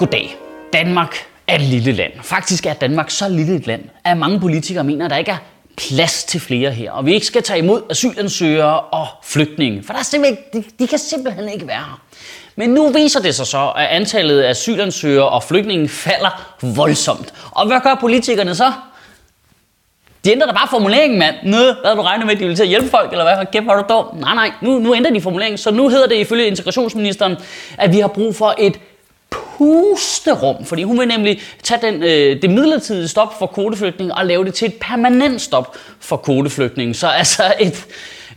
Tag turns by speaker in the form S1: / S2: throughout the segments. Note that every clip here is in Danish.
S1: Goddag. Danmark er et lille land. Faktisk er Danmark så lille et land, at mange politikere mener, at der ikke er plads til flere her, og vi ikke skal tage imod asylansøgere og flygtninge, for der er simpelthen, de, de kan simpelthen ikke være her. Men nu viser det sig så, at antallet af asylansøgere og flygtninge falder voldsomt. Og hvad gør politikerne så? De ændrer da bare formuleringen, mand. Nå, hvad havde du regnet med, at de ville til at hjælpe folk, eller hvad? Kæft, hvor er du dum. Nej, nej, nu, nu ændrer de formuleringen. Så nu hedder det ifølge integrationsministeren, at vi har brug for et pusterum, fordi hun vil nemlig tage den, øh, det midlertidige stop for kvoteflygtninge og lave det til et permanent stop for kvoteflygtninge. Så altså et,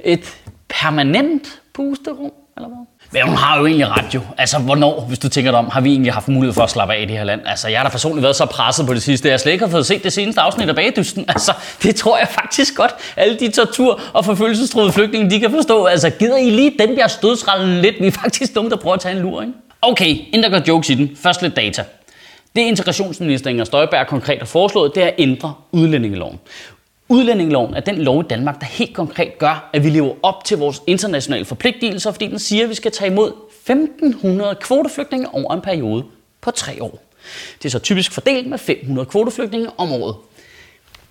S1: et permanent pusterum, eller hvad? Men hun har jo egentlig ret jo. Altså, hvornår, hvis du tænker dig om, har vi egentlig haft mulighed for at slappe af i det her land? Altså, jeg har da personligt været så presset på det sidste, jeg slet ikke har fået set det seneste afsnit af Bagedysten. Altså, det tror jeg faktisk godt, alle de tortur- og forfølgelsestruede flygtninge, de kan forstå. Altså, gider I lige den der stødsrallen lidt? Vi er faktisk dumme, der prøver at tage en lur, ikke? Okay, inden der går jokes i den, først lidt data. Det integrationsminister Inger Støjberg konkret har foreslået, det er at ændre udlændingeloven. Udlændingeloven er den lov i Danmark, der helt konkret gør, at vi lever op til vores internationale forpligtelser, fordi den siger, at vi skal tage imod 1.500 kvoteflygtninge over en periode på tre år. Det er så typisk fordelt med 500 kvoteflygtninge om året.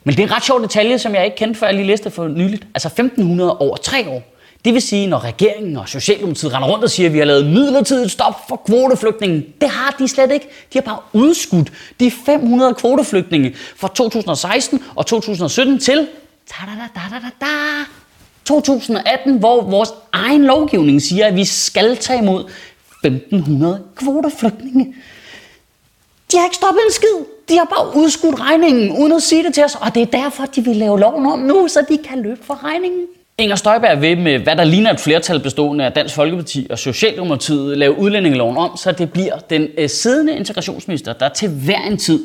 S1: Men det er en ret sjov detalje, som jeg ikke kendte, før jeg lige læste for nyligt. Altså 1.500 over tre år. Det vil sige, når regeringen og Socialdemokratiet render rundt og siger, at vi har lavet midlertidigt stop for kvoteflygtninge. Det har de slet ikke. De har bare udskudt de 500 kvoteflygtninge fra 2016 og 2017 til 2018, hvor vores egen lovgivning siger, at vi skal tage imod 1500 kvoteflygtninge. De har ikke stoppet en skid. De har bare udskudt regningen, uden at sige det til os. Og det er derfor, de vil lave loven om nu, så de kan løbe for regningen. Inger Støjberg vil med, hvad der ligner et flertal bestående af Dansk Folkeparti og Socialdemokratiet, lave udlændingeloven om, så det bliver den øh, siddende integrationsminister, der til hver en tid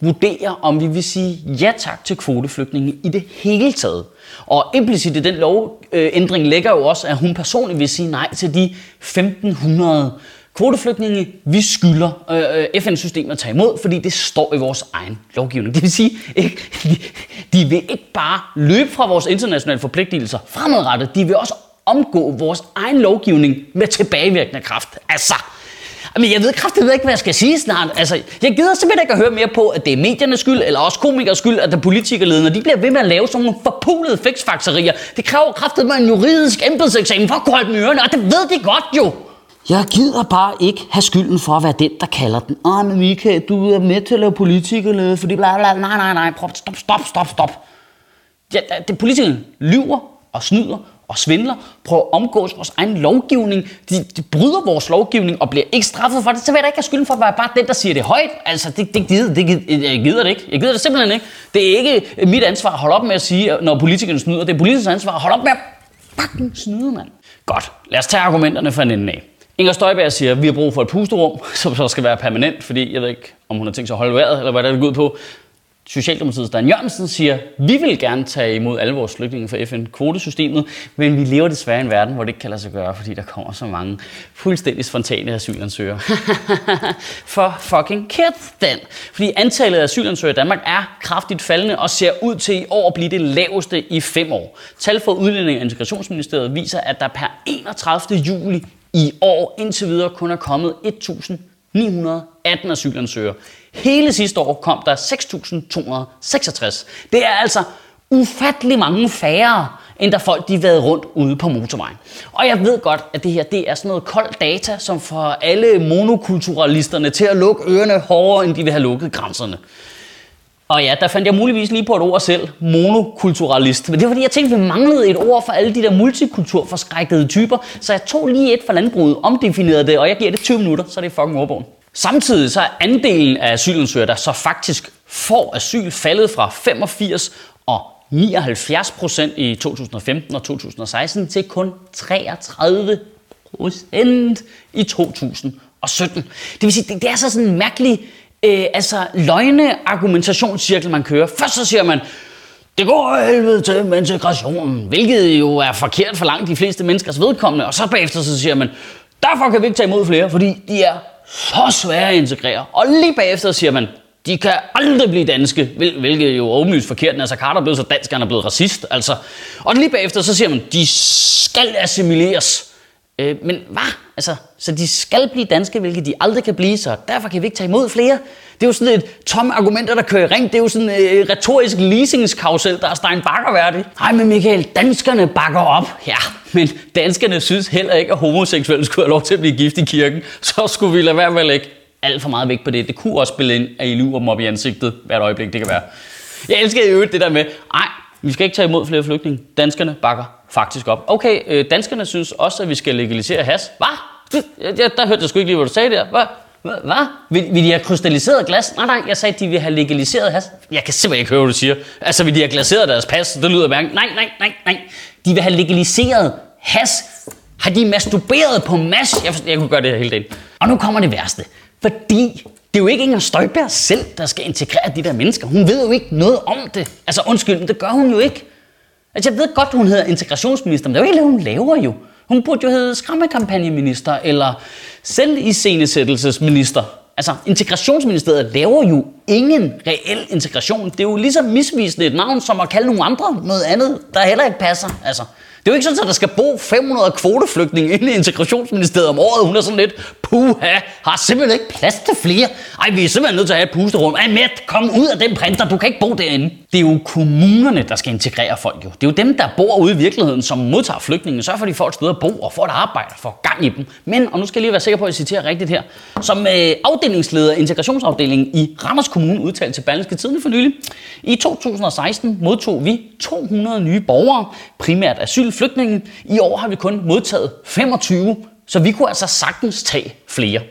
S1: vurderer, om vi vil sige ja tak til kvoteflygtninge i det hele taget. Og implicit i den lovændring lægger jo også, at hun personligt vil sige nej til de 1500 kvoteflygtninge, vi skylder øh, FN-systemet at tage imod, fordi det står i vores egen lovgivning. Det vil sige, ikke, de vil ikke bare løbe fra vores internationale forpligtelser fremadrettet, de vil også omgå vores egen lovgivning med tilbagevirkende kraft. Altså, men jeg ved kraftigt ikke, hvad jeg skal sige snart. Altså, jeg gider simpelthen ikke at høre mere på, at det er mediernes skyld, eller også komikers skyld, at der politikerledende, de bliver ved med at lave sådan nogle forpulede fixfakserier. Det kræver kraftigt med en juridisk embedseksamen for at holde dem ørerne, og det ved de godt jo. Jeg gider bare ikke have skylden for at være den, der kalder den. Åh, men Michael, du er med til at lave politikerlede, fordi bla bla Nej, nej, nej, prøv, stop, stop, stop, stop. Ja, det, politikerne lyver og snyder og svindler, prøver at omgås vores egen lovgivning. De, de bryder vores lovgivning og bliver ikke straffet for det. Så vil jeg da ikke have skylden for at være bare den, der siger det højt. Altså, det, det, gider, det, jeg gider det ikke. Jeg gider det simpelthen ikke. Det er ikke mit ansvar at holde op med at sige, når politikerne snyder. Det er politikernes ansvar at holde op med at fucking snyde, mand. Godt, lad os tage argumenterne fra en ende af. Inger Støjberg siger, at vi har brug for et pusterum, som så skal være permanent, fordi jeg ved ikke, om hun har tænkt sig at holde vejret, eller hvad der er ud på. Socialdemokratiets Dan Jørgensen siger, vi vil gerne tage imod alle vores flygtninge fra FN-kvotesystemet, men vi lever desværre i en verden, hvor det ikke kan lade sig gøre, fordi der kommer så mange fuldstændig spontane asylansøgere. For fucking kæft den! Fordi antallet af asylansøgere i Danmark er kraftigt faldende og ser ud til i år at blive det laveste i fem år. Tal fra Udlænding og Integrationsministeriet viser, at der per 31. juli i år indtil videre kun er kommet 1.918 asylansøgere. Hele sidste år kom der 6.266. Det er altså ufattelig mange færre, end der folk de har været rundt ude på motorvejen. Og jeg ved godt, at det her det er sådan noget koldt data, som får alle monokulturalisterne til at lukke ørerne hårdere, end de vil have lukket grænserne. Og ja, der fandt jeg muligvis lige på et ord selv, monokulturalist. Men det var fordi, jeg tænkte, vi manglede et ord for alle de der multikulturforskrækkede typer. Så jeg tog lige et fra landbruget, omdefinerede det, og jeg giver det 20 minutter, så det er fucking ordbogen. Samtidig så er andelen af asylansøgere, der så faktisk får asyl, faldet fra 85 og 79 procent i 2015 og 2016 til kun 33 procent i 2017. Det vil sige, det, det er så sådan en mærkelig øh, altså løgne-argumentationscirkel, man kører. Først så siger man, det går helvede til med integrationen, hvilket jo er forkert for langt de fleste menneskers vedkommende. Og så bagefter så siger man, derfor kan vi ikke tage imod flere, fordi de er så svære at integrere. Og lige bagefter siger man, de kan aldrig blive danske, hvilket jo er åbenlyst forkert. Altså Carter er blevet så dansk, han er blevet racist. Altså. Og lige bagefter så siger man, de skal assimileres. Øh, men hvad? Altså, så de skal blive danske, hvilket de aldrig kan blive, så derfor kan vi ikke tage imod flere. Det er jo sådan et tom argumenter, der kører i ring. Det er jo sådan et øh, retorisk leasingskausel, der er Stein Bakker værdig. Nej, men Michael, danskerne bakker op. Ja, men danskerne synes heller ikke, at homoseksuelle skulle have lov til at blive gift i kirken. Så skulle vi lade være med at lægge alt for meget vægt på det. Det kunne også spille ind, at I lurer dem op i ansigtet hvert øjeblik, det kan være. Jeg elsker jo det der med, nej, vi skal ikke tage imod flere flygtninge. Danskerne bakker faktisk op. Okay, øh, danskerne synes også, at vi skal legalisere has. Hvad? Jeg, der hørte jeg sgu ikke lige, hvad du sagde der. Hvad? Hvad? Vil, vil de have krystalliseret glas? Nej, nej, jeg sagde, at de vil have legaliseret has. Jeg kan simpelthen ikke høre, hvad du siger. Altså, vil de have glaseret deres pas? Det lyder mærkeligt. Nej, nej, nej, nej. De vil have legaliseret has. Har de masturberet på mas? Jeg, jeg kunne gøre det her hele dagen. Og nu kommer det værste. Fordi det er jo ikke Inger Støjberg selv, der skal integrere de der mennesker. Hun ved jo ikke noget om det. Altså undskyld, men det gør hun jo ikke. Altså jeg ved godt, hun hedder integrationsminister, men det er jo ikke det, hun laver jo. Hun burde jo hedde skræmmekampagneminister eller selviscenesættelsesminister. Altså integrationsministeriet laver jo ingen reel integration. Det er jo ligesom misvisende et navn, som at kalde nogle andre noget andet, der heller ikke passer. Altså, det er jo ikke sådan, at der skal bo 500 kvoteflygtninge inde i integrationsministeriet om året. Hun er sådan lidt, puha, har simpelthen ikke plads til flere. Ej, vi er simpelthen nødt til at have et pusterum. Ej, Matt, kom ud af den printer, du kan ikke bo derinde. Det er jo kommunerne, der skal integrere folk jo. Det er jo dem, der bor ude i virkeligheden, som modtager flygtninge. Sørg for, at de får et sted at bo og får et arbejde og får gang i dem. Men, og nu skal jeg lige være sikker på, at jeg citerer rigtigt her, som øh, afdelingsleder integrationsafdelingen i Randers Kommune udtalte til Berlingske Tidende for nylig. I 2016 modtog vi 200 nye borgere, primært asyl flygtninge. I år har vi kun modtaget 25, så vi kunne altså sagtens tage flere.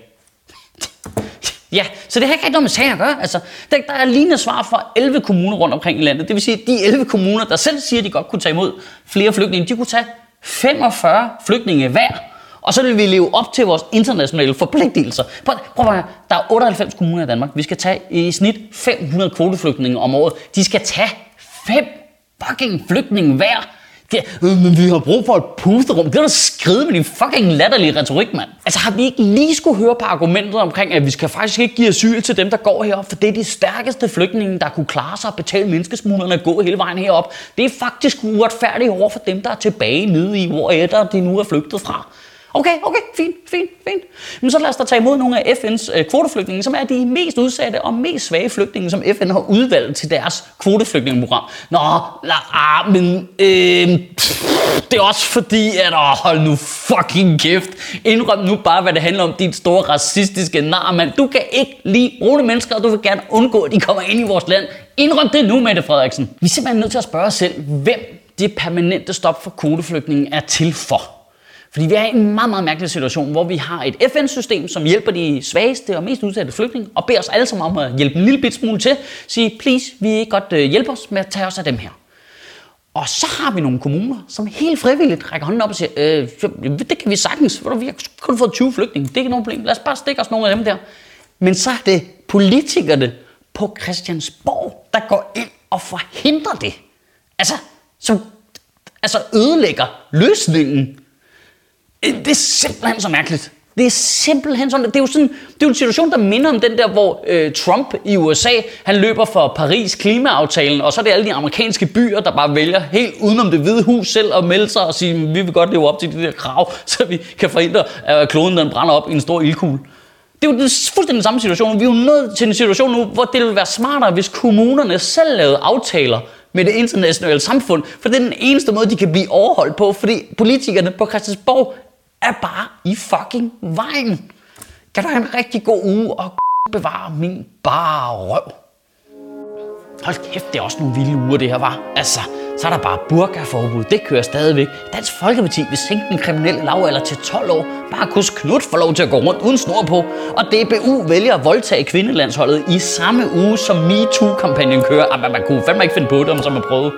S1: Ja, så det har ikke rigtig noget med sagen at gøre. Altså, der, der er lignende svar fra 11 kommuner rundt omkring i landet. Det vil sige, at de 11 kommuner, der selv siger, at de godt kunne tage imod flere flygtninge, de kunne tage 45 flygtninge hver. Og så vil vi leve op til vores internationale forpligtelser. Prøv, prøv at høre. Der er 98 kommuner i Danmark. Vi skal tage i snit 500 kvoteflygtninge om året. De skal tage 5 fucking flygtninge hver. Det, øh, men vi har brug for et pusterum. Det er da skride med din fucking latterlige retorik, mand. Altså har vi ikke lige skulle høre på argumentet omkring, at vi skal faktisk ikke give asyl til dem, der går herop, for det er de stærkeste flygtninge, der kunne klare sig og betale menneskesmuglerne og gå hele vejen herop. Det er faktisk uretfærdigt over for dem, der er tilbage nede i, hvor de nu er flygtet fra. Okay, okay, fint, fint, fint. Men så lad os da tage imod nogle af FN's øh, kvoteflygtninge, som er de mest udsatte og mest svage flygtninge, som FN har udvalgt til deres kvoteflygtningeprogram. Nå, la, ah, men øh, pff, det er også fordi, at åh, hold nu fucking kæft. Indrøm nu bare, hvad det handler om, din store racistiske nar, mand. Du kan ikke lide brune mennesker, og du vil gerne undgå, at de kommer ind i vores land. Indrøm det nu, Mette Frederiksen. Vi er simpelthen nødt til at spørge os selv, hvem det permanente stop for kvoteflygtninge er til for. Fordi vi er i en meget, meget mærkelig situation, hvor vi har et FN-system, som hjælper de svageste og mest udsatte flygtninge, og beder os alle sammen om at hjælpe en lille bit smule til. Sige, please, vi ikke godt øh, hjælpe os med at tage os af dem her. Og så har vi nogle kommuner, som helt frivilligt rækker hånden op og siger, øh, det kan vi sagtens, vi har kun fået 20 flygtninge, det er ikke nogen problem, lad os bare stikke os nogle af dem der. Men så er det politikerne på Christiansborg, der går ind og forhindrer det. Altså, som altså ødelægger løsningen Øh, det er simpelthen så mærkeligt. Det er simpelthen sådan. Det er jo, sådan, det er jo en situation, der minder om den der, hvor øh, Trump i USA, han løber for Paris klimaaftalen, og så er det alle de amerikanske byer, der bare vælger helt udenom det hvide hus selv at melde sig og sige, vi vil godt leve op til de der krav, så vi kan forhindre, at øh, kloden den brænder op i en stor ildkugle. Det er jo fuldstændig den samme situation. Vi er jo nået til en situation nu, hvor det ville være smartere, hvis kommunerne selv lavede aftaler med det internationale samfund, for det er den eneste måde, de kan blive overholdt på, fordi politikerne på Christiansborg er bare i fucking vejen. Kan du have en rigtig god uge og bevare min bare røv. Hold kæft, det er også nogle vilde uger, det her var. Altså, så er der bare burkaforbud. Det kører stadigvæk. Dansk Folkeparti vil sænke den kriminelle lavalder til 12 år. Bare kus Knut får lov til at gå rundt uden snor på. Og DBU vælger at voldtage kvindelandsholdet i samme uge, som MeToo-kampagnen kører. Ah, man kunne fandme ikke finde på det, om så man prøvede.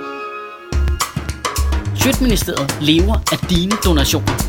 S1: Sjøtministeriet lever af dine donationer.